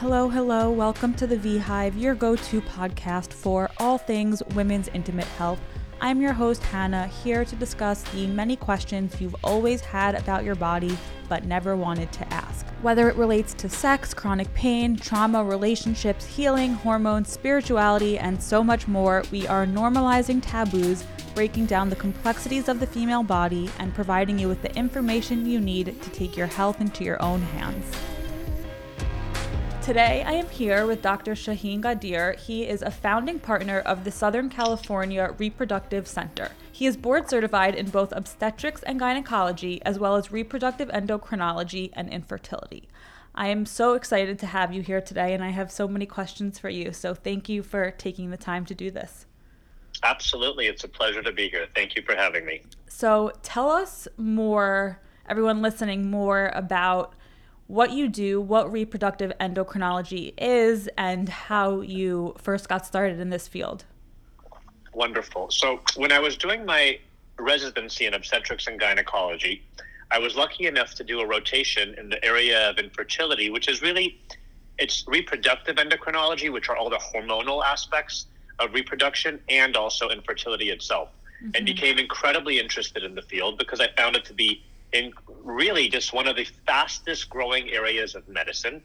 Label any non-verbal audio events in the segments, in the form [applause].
Hello, hello. Welcome to the V Hive, your go to podcast for all things women's intimate health. I'm your host, Hannah, here to discuss the many questions you've always had about your body but never wanted to ask. Whether it relates to sex, chronic pain, trauma, relationships, healing, hormones, spirituality, and so much more, we are normalizing taboos, breaking down the complexities of the female body, and providing you with the information you need to take your health into your own hands. Today, I am here with Dr. Shahin Ghadir. He is a founding partner of the Southern California Reproductive Center. He is board certified in both obstetrics and gynecology, as well as reproductive endocrinology and infertility. I am so excited to have you here today, and I have so many questions for you. So, thank you for taking the time to do this. Absolutely. It's a pleasure to be here. Thank you for having me. So, tell us more, everyone listening, more about what you do, what reproductive endocrinology is, and how you first got started in this field. Wonderful. So, when I was doing my residency in obstetrics and gynecology, I was lucky enough to do a rotation in the area of infertility, which is really it's reproductive endocrinology, which are all the hormonal aspects of reproduction and also infertility itself. Mm-hmm. And became incredibly interested in the field because I found it to be in really just one of the fastest growing areas of medicine.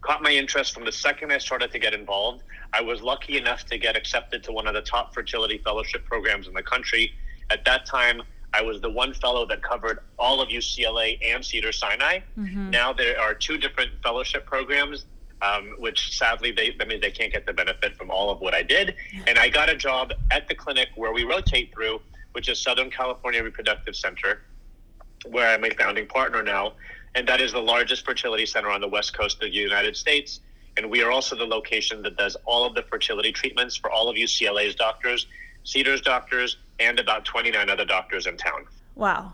Caught my interest from the second I started to get involved. I was lucky enough to get accepted to one of the top fertility fellowship programs in the country. At that time, I was the one fellow that covered all of UCLA and Cedars-Sinai. Mm-hmm. Now there are two different fellowship programs, um, which sadly they I mean they can't get the benefit from all of what I did. And I got a job at the clinic where we rotate through, which is Southern California Reproductive Center where I'm a founding partner now, and that is the largest fertility center on the west coast of the United States. And we are also the location that does all of the fertility treatments for all of UCLA's doctors, Cedars doctors, and about 29 other doctors in town. Wow,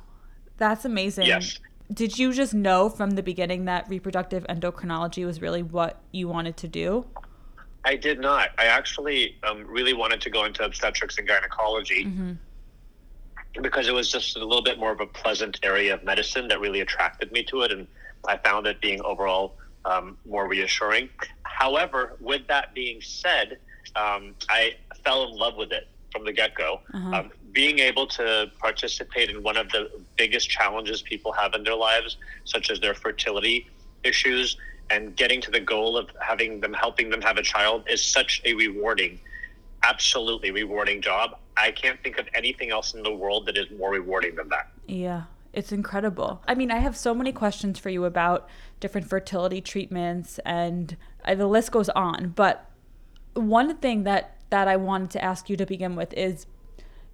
that's amazing. Yes. Did you just know from the beginning that reproductive endocrinology was really what you wanted to do? I did not. I actually um, really wanted to go into obstetrics and gynecology. Mm-hmm because it was just a little bit more of a pleasant area of medicine that really attracted me to it, and I found it being overall um, more reassuring. However, with that being said, um, I fell in love with it from the get go. Uh-huh. Um, being able to participate in one of the biggest challenges people have in their lives, such as their fertility issues, and getting to the goal of having them helping them have a child is such a rewarding absolutely rewarding job. I can't think of anything else in the world that is more rewarding than that. Yeah, it's incredible. I mean, I have so many questions for you about different fertility treatments, and uh, the list goes on. But one thing that that I wanted to ask you to begin with is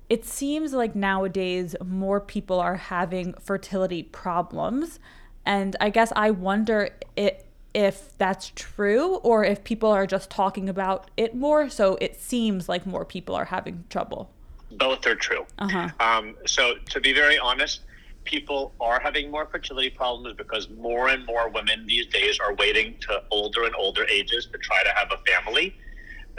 it seems like nowadays more people are having fertility problems and i guess i wonder it if that's true or if people are just talking about it more. So it seems like more people are having trouble. Both are true. Uh-huh. Um, so to be very honest, people are having more fertility problems because more and more women these days are waiting to older and older ages to try to have a family.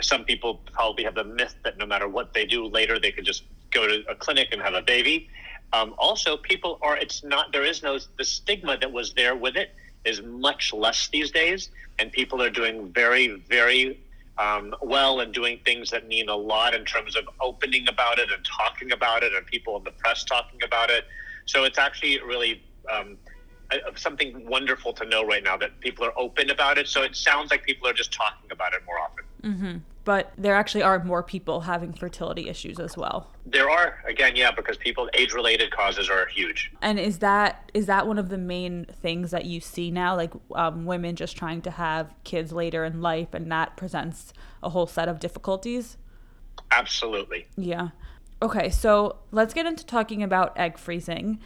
Some people probably have the myth that no matter what they do later, they could just go to a clinic and have a baby. Um, also, people are, it's not, there is no, the stigma that was there with it is much less these days, and people are doing very, very um, well and doing things that mean a lot in terms of opening about it and talking about it, and people in the press talking about it. So it's actually really um, something wonderful to know right now that people are open about it. So it sounds like people are just talking about it more often. Mm-hmm but there actually are more people having fertility issues as well. There are again, yeah, because people age-related causes are huge. And is that is that one of the main things that you see now, like um, women just trying to have kids later in life, and that presents a whole set of difficulties? Absolutely. Yeah. Okay, so let's get into talking about egg freezing.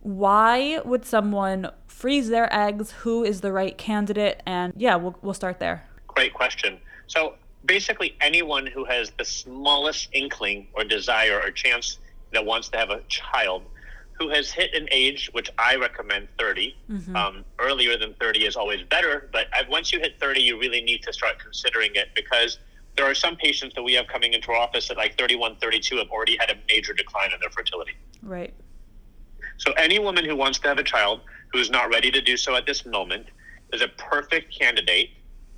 Why would someone freeze their eggs? Who is the right candidate? And yeah, we'll we'll start there. Great question. So basically anyone who has the smallest inkling or desire or chance that wants to have a child who has hit an age which I recommend 30. Mm-hmm. Um, earlier than 30 is always better, but once you hit 30, you really need to start considering it because there are some patients that we have coming into our office at like 31, 32 have already had a major decline in their fertility. Right. So any woman who wants to have a child who is not ready to do so at this moment is a perfect candidate,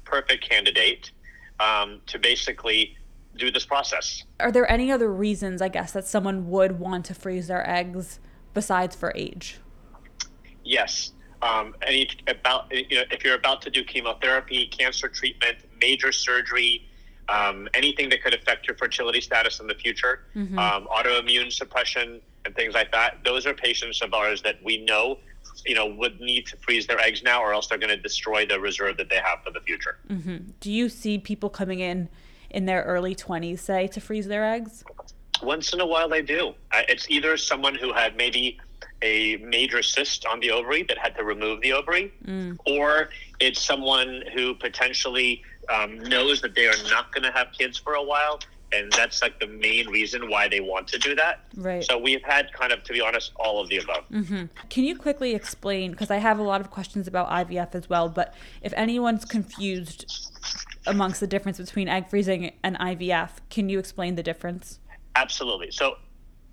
perfect candidate um, to basically do this process. Are there any other reasons, I guess, that someone would want to freeze their eggs besides for age? Yes. Um, any about you know, if you're about to do chemotherapy, cancer treatment, major surgery, um, anything that could affect your fertility status in the future, mm-hmm. um, autoimmune suppression, and things like that. Those are patients of ours that we know, you know, would need to freeze their eggs now, or else they're going to destroy the reserve that they have for the future. Mm-hmm. Do you see people coming in in their early 20s, say, to freeze their eggs? Once in a while, they do. Uh, it's either someone who had maybe a major cyst on the ovary that had to remove the ovary, mm. or it's someone who potentially um, knows that they are not going to have kids for a while and that's like the main reason why they want to do that. Right. So we've had kind of, to be honest, all of the above. Mm-hmm. Can you quickly explain? Because I have a lot of questions about IVF as well. But if anyone's confused amongst the difference between egg freezing and IVF, can you explain the difference? Absolutely. So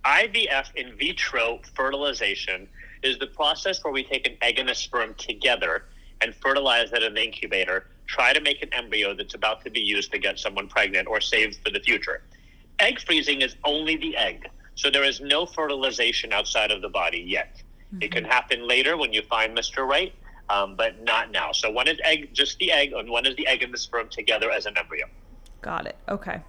IVF, in vitro fertilization, is the process where we take an egg and a sperm together and fertilize it in the incubator try to make an embryo that's about to be used to get someone pregnant or saved for the future. Egg freezing is only the egg, so there is no fertilization outside of the body yet. Mm-hmm. It can mm-hmm. happen later when you find Mr. Right, um, but not now. So one is egg, just the egg, and one is the egg and the sperm together as an embryo. Got it. Okay.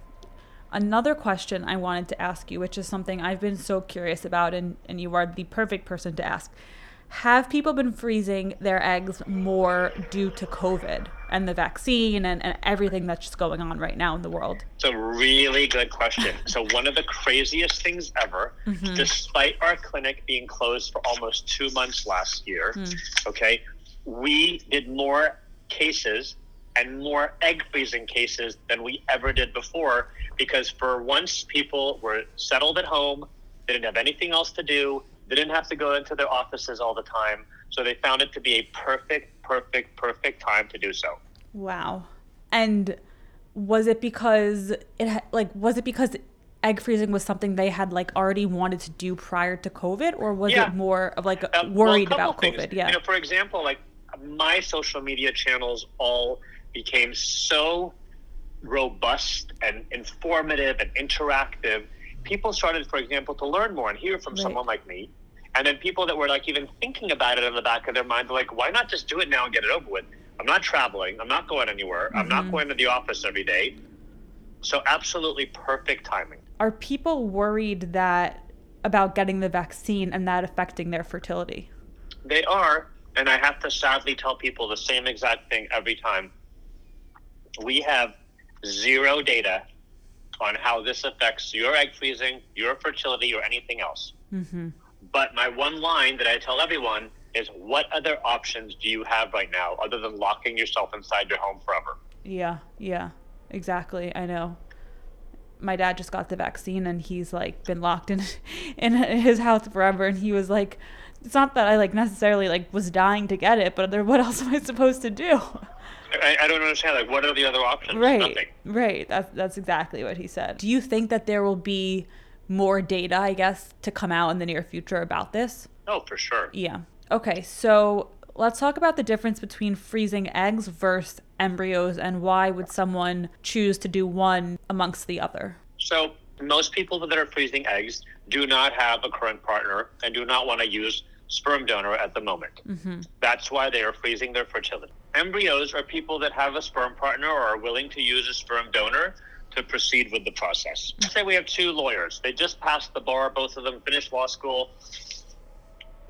Another question I wanted to ask you, which is something I've been so curious about, and, and you are the perfect person to ask have people been freezing their eggs more due to COVID and the vaccine and, and everything that's just going on right now in the world? It's a really good question. [laughs] so, one of the craziest things ever, mm-hmm. despite our clinic being closed for almost two months last year, mm. okay, we did more cases and more egg freezing cases than we ever did before because for once people were settled at home, they didn't have anything else to do they didn't have to go into their offices all the time. So they found it to be a perfect, perfect, perfect time to do so. Wow. And was it because it like was it because egg freezing was something they had like already wanted to do prior to COVID, or was yeah. it more of like uh, worried well, about COVID? Yeah. You know, for example, like my social media channels all became so robust and informative and interactive people started, for example, to learn more and hear from right. someone like me. And then people that were like even thinking about it in the back of their mind, like, why not just do it now and get it over with? I'm not traveling. I'm not going anywhere. Mm-hmm. I'm not mm-hmm. going to the office every day. So absolutely perfect timing. Are people worried that about getting the vaccine and that affecting their fertility? They are, and I have to sadly tell people the same exact thing every time. We have zero data on how this affects your egg freezing, your fertility, or anything else. Mm-hmm. But my one line that I tell everyone is what other options do you have right now other than locking yourself inside your home forever? Yeah, yeah, exactly. I know. My dad just got the vaccine and he's like been locked in [laughs] in his house forever and he was like it's not that I like necessarily like was dying to get it, but what else [laughs] am I supposed to do? I, I don't understand. Like, what are the other options? Right, Nothing. right. That's that's exactly what he said. Do you think that there will be more data, I guess, to come out in the near future about this? Oh, for sure. Yeah. Okay, so let's talk about the difference between freezing eggs versus embryos and why would someone choose to do one amongst the other? So, most people that are freezing eggs do not have a current partner and do not want to use sperm donor at the moment. Mm-hmm. That's why they are freezing their fertility. Embryos are people that have a sperm partner or are willing to use a sperm donor to proceed with the process. Let's say we have two lawyers. They just passed the bar, both of them finished law school.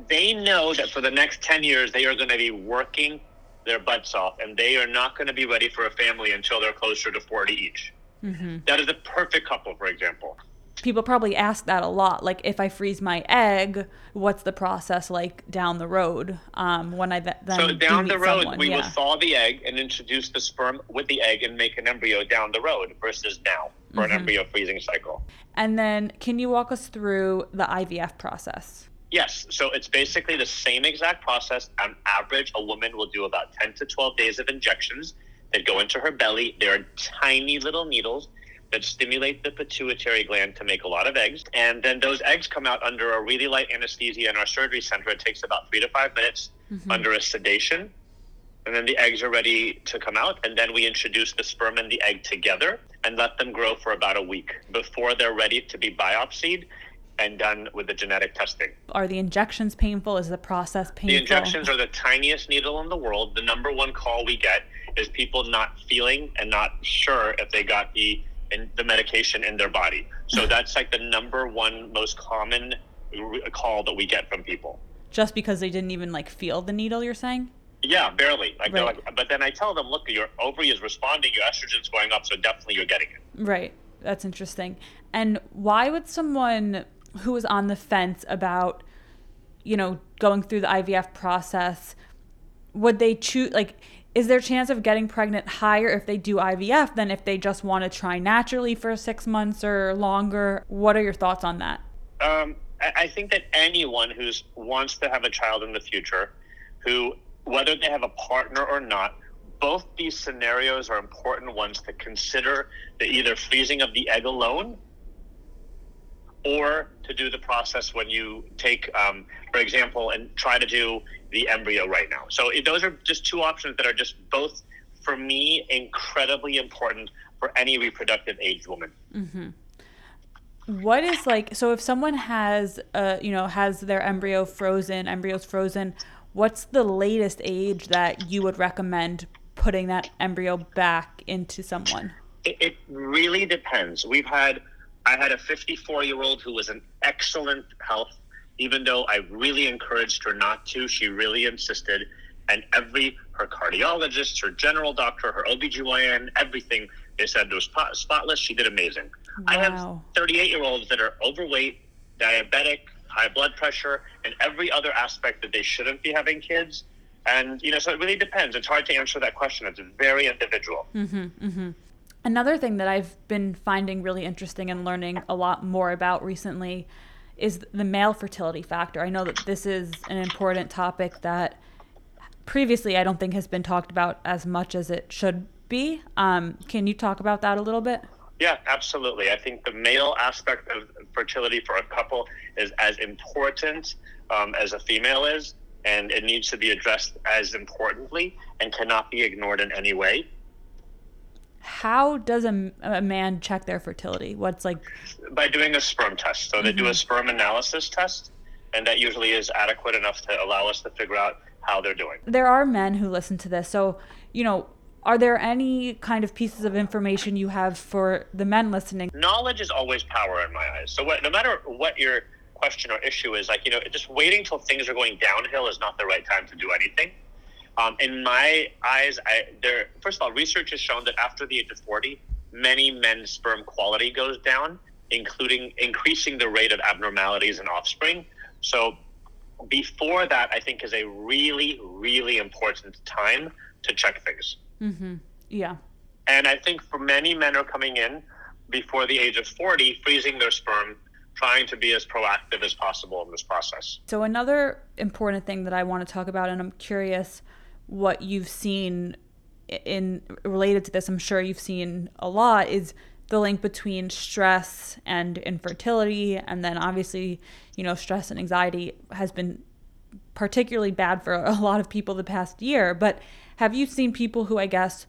They know that for the next 10 years, they are going to be working their butts off and they are not going to be ready for a family until they're closer to 40 each. Mm-hmm. That is a perfect couple, for example people probably ask that a lot like if i freeze my egg what's the process like down the road um, when i th- then so down the road someone? we yeah. will thaw the egg and introduce the sperm with the egg and make an embryo down the road versus now for mm-hmm. an embryo freezing cycle and then can you walk us through the ivf process Yes, so it's basically the same exact process. On average, a woman will do about 10 to 12 days of injections that go into her belly. They're tiny little needles that stimulate the pituitary gland to make a lot of eggs. And then those eggs come out under a really light anesthesia in our surgery center. It takes about three to five minutes mm-hmm. under a sedation. and then the eggs are ready to come out. And then we introduce the sperm and the egg together and let them grow for about a week before they're ready to be biopsied and done with the genetic testing. Are the injections painful? Is the process painful? The injections are the tiniest needle in the world. The number one call we get is people not feeling and not sure if they got the in, the medication in their body. So hmm. that's like the number one most common call that we get from people. Just because they didn't even like feel the needle, you're saying? Yeah, barely. Like, right. like, but then I tell them, look, your ovary is responding, your estrogen's going up, so definitely you're getting it. Right. That's interesting. And why would someone who is on the fence about, you know, going through the IVF process, would they choose like? Is their chance of getting pregnant higher if they do IVF than if they just want to try naturally for six months or longer? What are your thoughts on that? Um, I think that anyone who wants to have a child in the future, who whether they have a partner or not, both these scenarios are important ones to consider the either freezing of the egg alone or to do the process when you take, um, for example, and try to do the embryo right now. So those are just two options that are just both, for me, incredibly important for any reproductive age woman. Mm-hmm. What is like so if someone has uh you know has their embryo frozen, embryos frozen, what's the latest age that you would recommend putting that embryo back into someone? It, it really depends. We've had, I had a 54 year old who was in excellent health, even though I really encouraged her not to. She really insisted. And every, her cardiologist, her general doctor, her OBGYN, everything, they said it was spotless. She did amazing. Wow. I have 38 year olds that are overweight, diabetic, high blood pressure, and every other aspect that they shouldn't be having kids. And, you know, so it really depends. It's hard to answer that question. It's very individual. Mm-hmm, mm-hmm. Another thing that I've been finding really interesting and learning a lot more about recently is the male fertility factor. I know that this is an important topic that previously I don't think has been talked about as much as it should be. Um, can you talk about that a little bit? Yeah, absolutely. I think the male aspect of fertility for a couple is as important um, as a female is, and it needs to be addressed as importantly and cannot be ignored in any way. How does a, a man check their fertility? What's like by doing a sperm test. So they mm-hmm. do a mm-hmm. sperm analysis test, and that usually is adequate enough to allow us to figure out how they're doing. There are men who listen to this, so you know are there any kind of pieces of information you have for the men listening? Knowledge is always power in my eyes. So what, no matter what your question or issue is, like you know, just waiting till things are going downhill is not the right time to do anything. Um, in my eyes, I, there first of all, research has shown that after the age of forty, many men's sperm quality goes down, including increasing the rate of abnormalities in offspring. So before that, I think is a really, really important time to check things. Mm-hmm. Yeah. And I think for many men are coming in before the age of 40, freezing their sperm, trying to be as proactive as possible in this process. So, another important thing that I want to talk about, and I'm curious what you've seen in related to this, I'm sure you've seen a lot, is the link between stress and infertility. And then obviously, you know, stress and anxiety has been particularly bad for [laughs] a lot of people the past year. But have you seen people who I guess,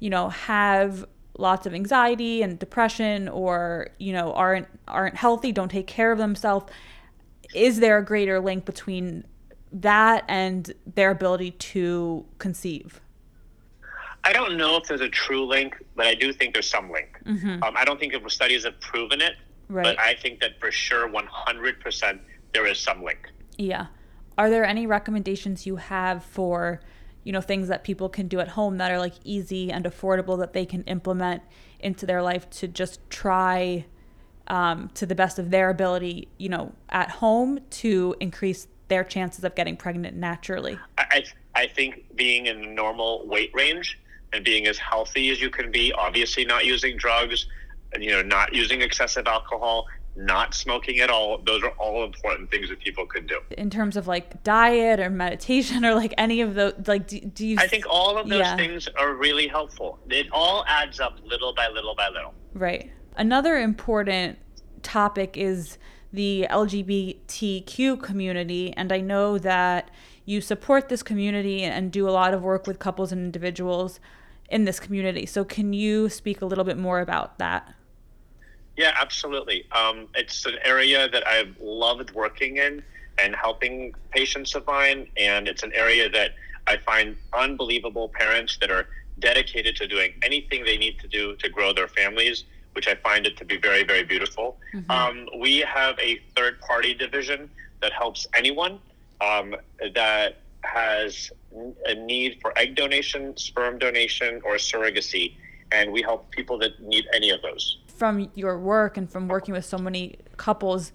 you know, have lots of anxiety and depression or, you know, aren't aren't healthy, don't take care of themselves? Is there a greater link between that and their ability to conceive? I don't know if there's a true link, but I do think there's some link. Mm-hmm. Um, I don't think if studies have proven it, right. but I think that for sure, 100%, there is some link. Yeah. Are there any recommendations you have for you know things that people can do at home that are like easy and affordable that they can implement into their life to just try um, to the best of their ability you know at home to increase their chances of getting pregnant naturally? I, I think being in the normal weight range and being as healthy as you can be obviously not using drugs and you know not using excessive alcohol not smoking at all those are all important things that people could do. In terms of like diet or meditation or like any of those like do, do you i think all of those yeah. things are really helpful. It all adds up little by little by little. Right. Another important topic is the lgbtq community and i know that you support this community and do a lot of work with couples and individuals in this community. So, can you speak a little bit more about that? Yeah, absolutely. Um, it's an area that I've loved working in and helping patients of mine, and it's an area that I find unbelievable parents that are dedicated to doing anything they need to do to grow their families, which I find it to be very, very beautiful. Mm-hmm. Um, we have a third party division that helps anyone um, that has a need for egg donation, sperm donation, or surrogacy. And we help people that need any of those. From your work and from working with so many couples,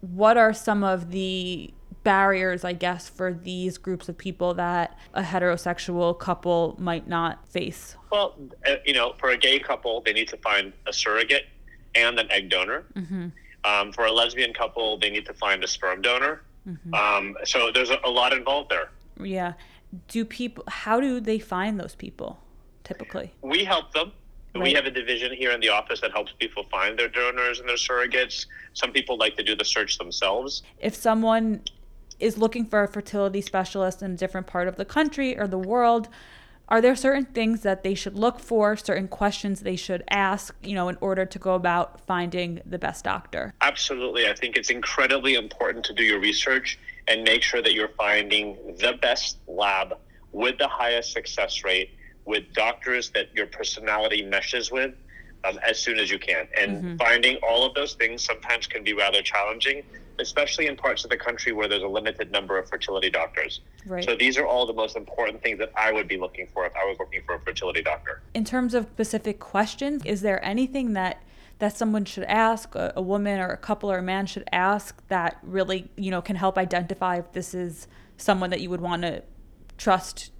what are some of the barriers, I guess, for these groups of people that a heterosexual couple might not face? Well, uh, you know, for a gay couple, they need to find a surrogate and an egg donor. Mm-hmm. Um, for a lesbian couple, they need to find a sperm donor. Mm-hmm. Um, so there's a, a lot involved there. Yeah. Do people, how do they find those people typically? We help them. Right. We have a division here in the office that helps people find their donors and their surrogates. Some people like to do the search themselves. If someone is looking for a fertility specialist in a different part of the country or the world, are there certain things that they should look for, certain questions they should ask, you know, in order to go about finding the best doctor? Absolutely. I think it's incredibly important to do your research and make sure that you're finding the best lab with the highest success rate with doctors that your personality meshes with um, as soon as you can. And mm-hmm. finding all of those things sometimes can be rather challenging especially in parts of the country where there's a limited number of fertility doctors. Right. So these are all the most important things that I would be looking for if I was looking for a fertility doctor. In terms of specific questions, is there anything that that someone should ask a, a woman or a couple or a man should ask that really, you know, can help identify if this is someone that you would want to trust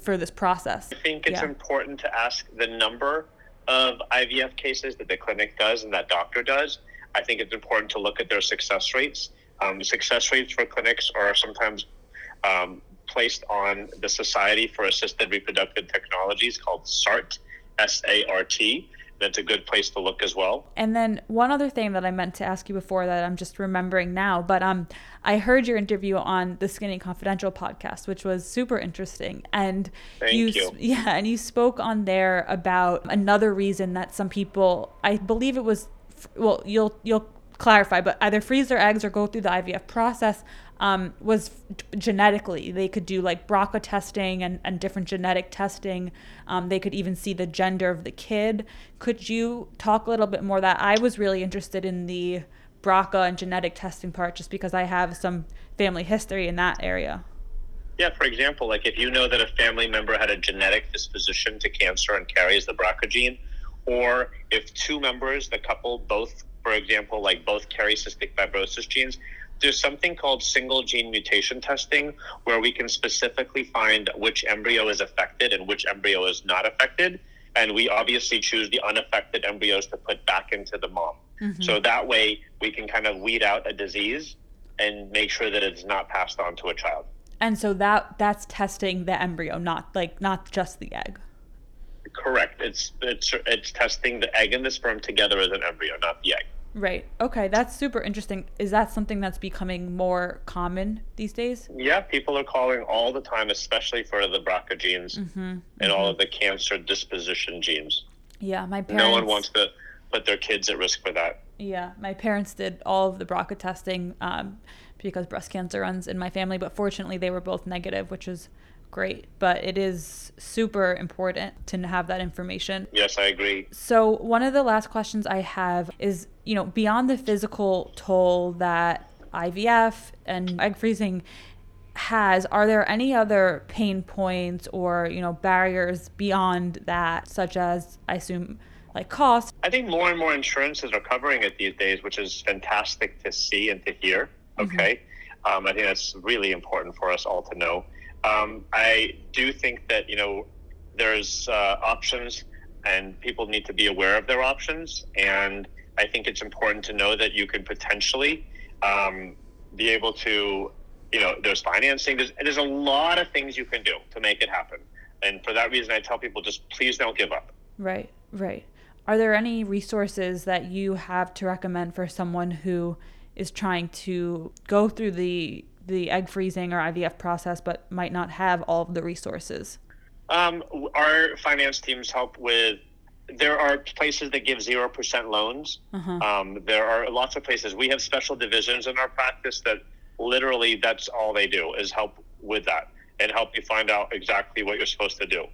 for this process? I think it's yeah. important to ask the number of IVF cases that the clinic does and that doctor does I think it's important to look at their success rates. Um, success rates for clinics are sometimes um, placed on the Society for Assisted Reproductive Technologies called SART, S A R T. That's a good place to look as well. And then one other thing that I meant to ask you before that I'm just remembering now, but um, I heard your interview on the Skinny Confidential podcast, which was super interesting. And Thank you, you. yeah, and you spoke on there about another reason that some people, I believe it was well, you'll you'll clarify, but either freeze their eggs or go through the IVF process um, was genetically. They could do like BRCA testing and, and different genetic testing. Um, they could even see the gender of the kid. Could you talk a little bit more that I was really interested in the BRCA and genetic testing part just because I have some family history in that area. Yeah, for example, like if you know that a family member had a genetic disposition to cancer and carries the BRCA gene, or if two members, the couple, both, for example, like both carry cystic fibrosis genes, there's something called single gene mutation testing where we can specifically find which embryo is affected and which embryo is not affected. And we obviously choose the unaffected embryos to put back into the mom. Mm-hmm. So that way we can kind of weed out a disease and make sure that it's not passed on to a child. And so that that's testing the embryo, not like not just the egg. Correct. It's it's it's testing the egg and the sperm together as an embryo, not the egg. Right. Okay, that's super interesting. Is that something that's becoming more common these days? Yeah, people are calling all the time, especially for the BRCA genes mm-hmm, and mm-hmm. all of the cancer disposition genes. Yeah, my parents. No one wants to put their kids at risk for that. Yeah, my parents did all of the BRCA testing um, because breast cancer runs in my family, but fortunately they were both negative, which is great, but it is super important to have that information. Yes, I agree. So, one of the last questions I have is, you know, beyond the physical toll that IVF and egg freezing has, are there any other pain points or, you know, barriers beyond that, such as, I assume, like cost? I think more and more insurances are covering it these days, which is fantastic to see and to hear. Mm-hmm. Okay. Mm-hmm. Um, I think that's really important for us all to know. Um, I do think that you know there's uh, options, and people need to be aware of their options. And I think it's important to know that you could potentially um, be able to, you know, there's financing. There's, there's a lot of things you can do to make it happen. And for that reason, I tell people just please don't give up. Right, right. Are there any resources that you have to recommend for someone who is trying to go through the the egg freezing or IVF process, but might not have all of the resources? Um, our finance teams help with. There are places that give zero percent loans. Uh-huh. Um, there are lots of places. We have special divisions in our practice that literally that's all they do is help with that and help you find out exactly what you're supposed to do.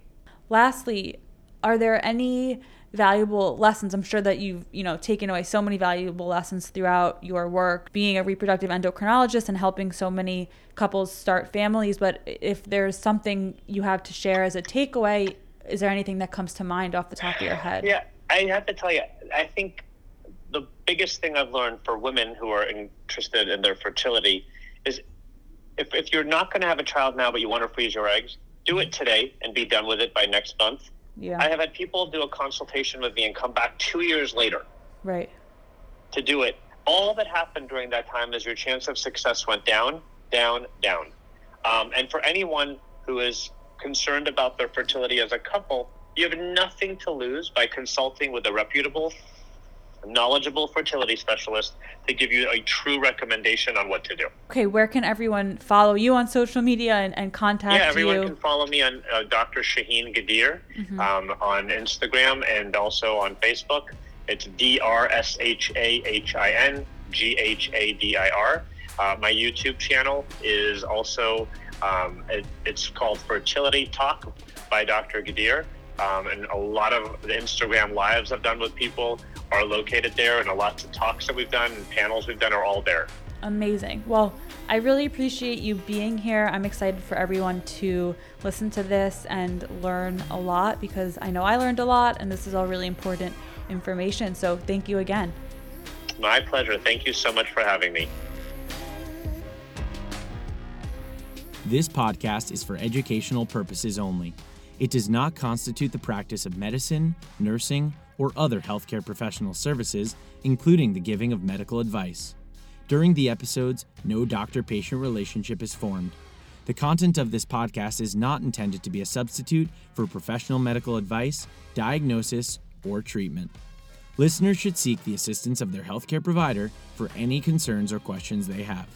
Lastly, are there any valuable lessons. I'm sure that you've you know taken away so many valuable lessons throughout your work being a reproductive endocrinologist and helping so many couples start families. But if there's something you have to share as a takeaway is there anything that comes to mind off the top of your head? Yeah i have to tell you i think the biggest thing i've learned for women who are interested in their fertility is if, if you're not going to have a child now but you want to freeze your eggs do it today and be done with it by next month yeah. I have had people do a consultation with me and come back two years later right. to do it. All that happened during that time is your chance of success went down, down, down. Um, and for anyone who is concerned about their fertility as a couple, you have nothing to lose by consulting with a reputable knowledgeable fertility specialist to give you a true recommendation on what to do. Okay, where can everyone follow you on social media and, and contact you? Yeah, everyone you? can follow me on uh, Dr. Shahin Ghadir Mhm. um, on Instagram and also on Facebook. It's D R S H A H I N G H A D I R. Uh, my YouTube channel is also um, it, it's called Fertility Talk by Dr. Ghadir. Um, and a lot of the Instagram lives I've done with people are located there, and a lot of talks that we've done and panels we've done are all there. Amazing. Well, I really appreciate you being here. I'm excited for everyone to listen to this and learn a lot because I know I learned a lot and this is all really important information. So, thank you again. My pleasure. Thank you so much for having me. This podcast is for educational purposes only. It does not constitute the practice of medicine, nursing, or other healthcare professional services, including the giving of medical advice. During the episodes, no doctor patient relationship is formed. The content of this podcast is not intended to be a substitute for professional medical advice, diagnosis, or treatment. Listeners should seek the assistance of their healthcare provider for any concerns or questions they have.